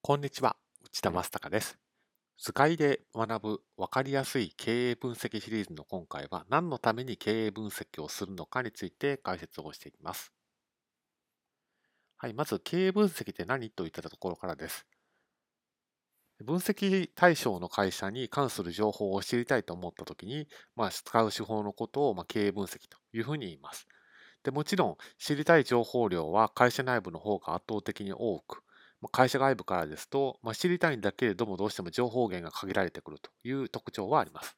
こんにちは、内田正孝です。図解で学ぶ分かりやすい経営分析シリーズの今回は何のために経営分析をするのかについて解説をしていきます。はい、まず経営分析って何といったところからです。分析対象の会社に関する情報を知りたいと思ったときに、まあ、使う手法のことをまあ経営分析というふうに言います。でもちろん知りたい情報量は会社内部の方が圧倒的に多く、ま会社外部からですと、まあ、知りたいんだけれどもどうしても情報源が限られてくるという特徴はあります。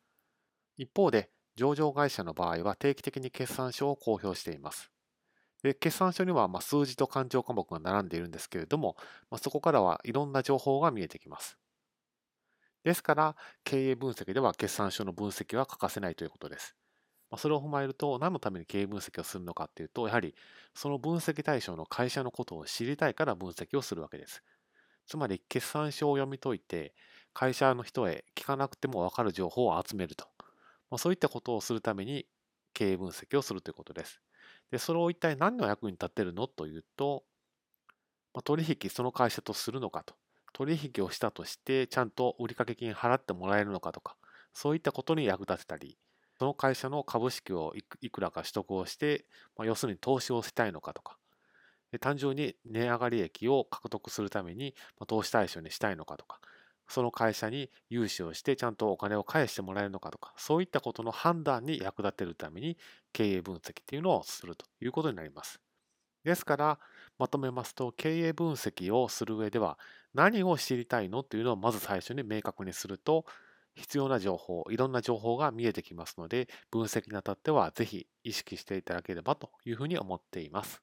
一方で、上場会社の場合は定期的に決算書を公表しています。で決算書にはま数字と勘定科目が並んでいるんですけれども、まあ、そこからはいろんな情報が見えてきます。ですから、経営分析では決算書の分析は欠かせないということです。まあ、それを踏まえると、何のために経営分析をするのかっていうと、やはりその分析対象の会社のことを知りたいから分析をするわけです。つまり、決算書を読み解いて、会社の人へ聞かなくても分かる情報を集めると。まあ、そういったことをするために経営分析をするということです。で、それを一体何の役に立ってるのというと、まあ、取引その会社とするのかと。取引をしたとして、ちゃんと売掛金払ってもらえるのかとか、そういったことに役立てたり、その会社の株式をいくらか取得をして、まあ、要するに投資をしたいのかとか、単純に値上がり益を獲得するために、ま、投資対象にしたいのかとか、その会社に融資をしてちゃんとお金を返してもらえるのかとか、そういったことの判断に役立てるために経営分析っていうのをするということになります。ですから、まとめますと、経営分析をする上では、何を知りたいのっていうのをまず最初に明確にすると、必要な情報、いろんな情報が見えてきますので、分析にあたってはぜひ意識していただければというふうに思っています。